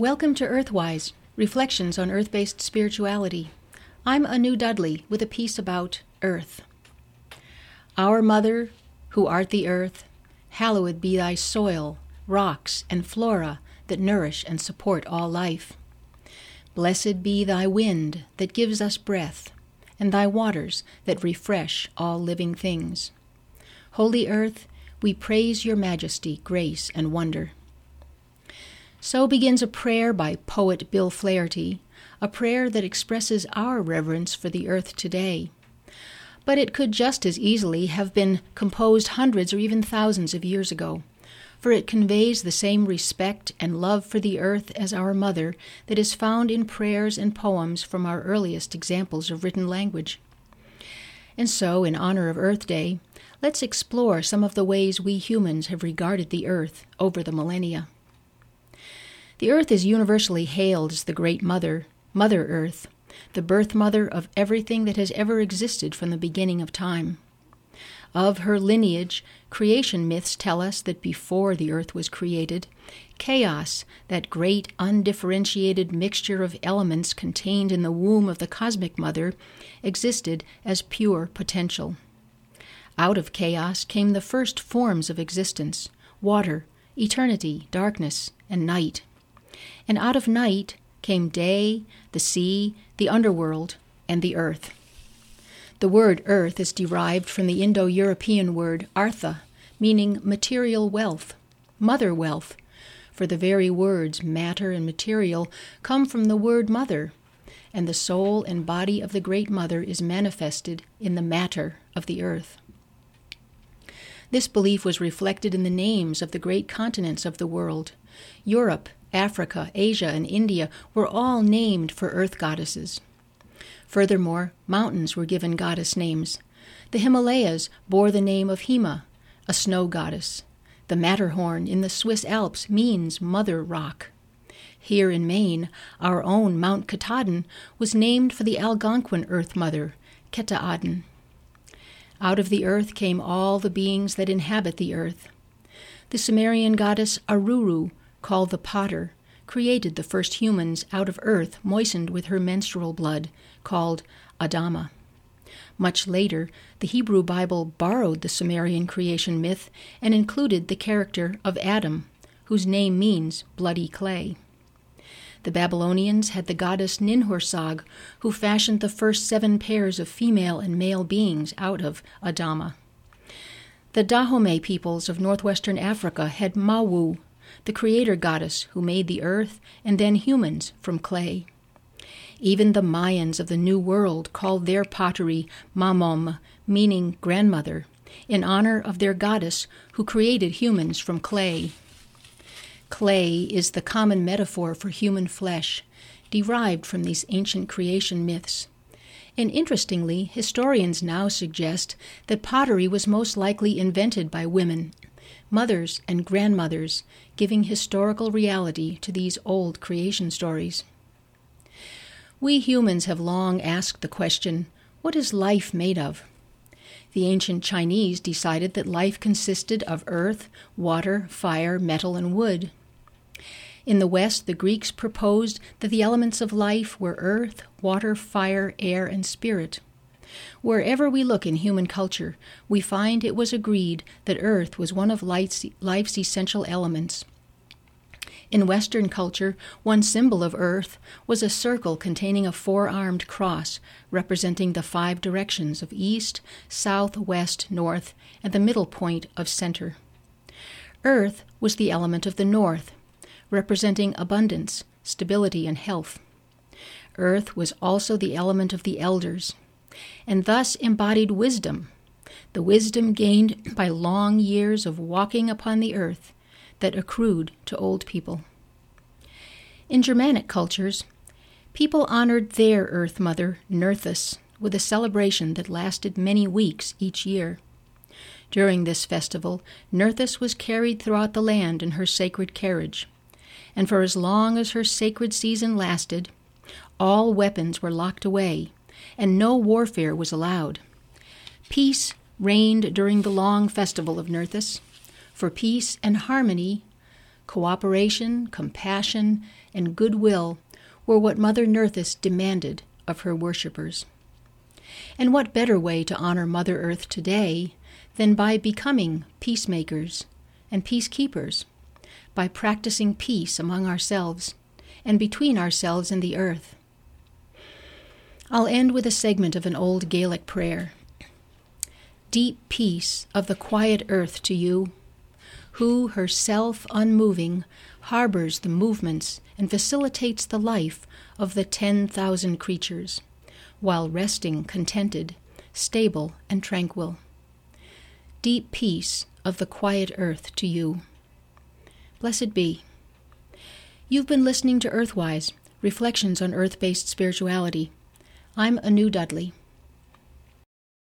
Welcome to Earthwise Reflections on Earth Based Spirituality. I'm Anu Dudley with a piece about Earth. Our Mother, who art the earth, hallowed be thy soil, rocks, and flora that nourish and support all life. Blessed be thy wind that gives us breath, and thy waters that refresh all living things. Holy Earth, we praise your majesty, grace, and wonder. So begins a prayer by poet Bill Flaherty, a prayer that expresses our reverence for the earth today. But it could just as easily have been composed hundreds or even thousands of years ago, for it conveys the same respect and love for the earth as our mother that is found in prayers and poems from our earliest examples of written language. And so, in honor of Earth Day, let's explore some of the ways we humans have regarded the earth over the millennia. The earth is universally hailed as the Great Mother, Mother Earth, the birth mother of everything that has ever existed from the beginning of time. Of her lineage, creation myths tell us that before the earth was created, chaos, that great undifferentiated mixture of elements contained in the womb of the cosmic mother, existed as pure potential. Out of chaos came the first forms of existence water, eternity, darkness, and night. And out of night came day, the sea, the underworld, and the earth. The word earth is derived from the Indo European word artha, meaning material wealth, mother wealth, for the very words matter and material come from the word mother, and the soul and body of the Great Mother is manifested in the matter of the earth. This belief was reflected in the names of the great continents of the world Europe, Africa, Asia, and India were all named for earth goddesses. Furthermore, mountains were given goddess names. The Himalayas bore the name of Hima, a snow goddess. The Matterhorn in the Swiss Alps means Mother Rock. Here in Maine, our own Mount Katahdin was named for the Algonquin Earth Mother, Ketaadin. Out of the earth came all the beings that inhabit the earth. The Sumerian goddess Aruru called the potter, created the first humans out of earth moistened with her menstrual blood, called Adama. Much later, the Hebrew Bible borrowed the Sumerian creation myth and included the character of Adam, whose name means bloody clay. The Babylonians had the goddess Ninhursag, who fashioned the first seven pairs of female and male beings out of Adama. The Dahomey peoples of northwestern Africa had Mawu, the creator goddess who made the earth and then humans from clay. Even the Mayans of the New World called their pottery Mamom, meaning grandmother, in honor of their goddess who created humans from clay. Clay is the common metaphor for human flesh, derived from these ancient creation myths. And interestingly, historians now suggest that pottery was most likely invented by women mothers and grandmothers, giving historical reality to these old creation stories. We humans have long asked the question what is life made of? The ancient Chinese decided that life consisted of earth, water, fire, metal, and wood. In the West, the Greeks proposed that the elements of life were earth, water, fire, air, and spirit. Wherever we look in human culture, we find it was agreed that earth was one of life's, life's essential elements. In Western culture, one symbol of earth was a circle containing a four armed cross representing the five directions of east, south, west, north, and the middle point of center. Earth was the element of the north, representing abundance, stability, and health. Earth was also the element of the elders, and thus embodied wisdom, the wisdom gained by long years of walking upon the earth that accrued to old people. In Germanic cultures, people honored their earth mother, Nerthus, with a celebration that lasted many weeks each year. During this festival, Nerthus was carried throughout the land in her sacred carriage, and for as long as her sacred season lasted, all weapons were locked away and no warfare was allowed. Peace reigned during the long festival of Nerthus, for peace and harmony cooperation, compassion, and goodwill were what Mother Nerthus demanded of her worshippers. And what better way to honor Mother Earth today than by becoming peacemakers and peacekeepers, by practicing peace among ourselves and between ourselves and the earth? I'll end with a segment of an old Gaelic prayer. Deep peace of the quiet earth to you, who, herself unmoving, harbors the movements and facilitates the life of the ten thousand creatures, while resting contented, stable, and tranquil. Deep peace of the quiet earth to you. Blessed be. You've been listening to Earthwise Reflections on Earth Based Spirituality. I'm Anu Dudley.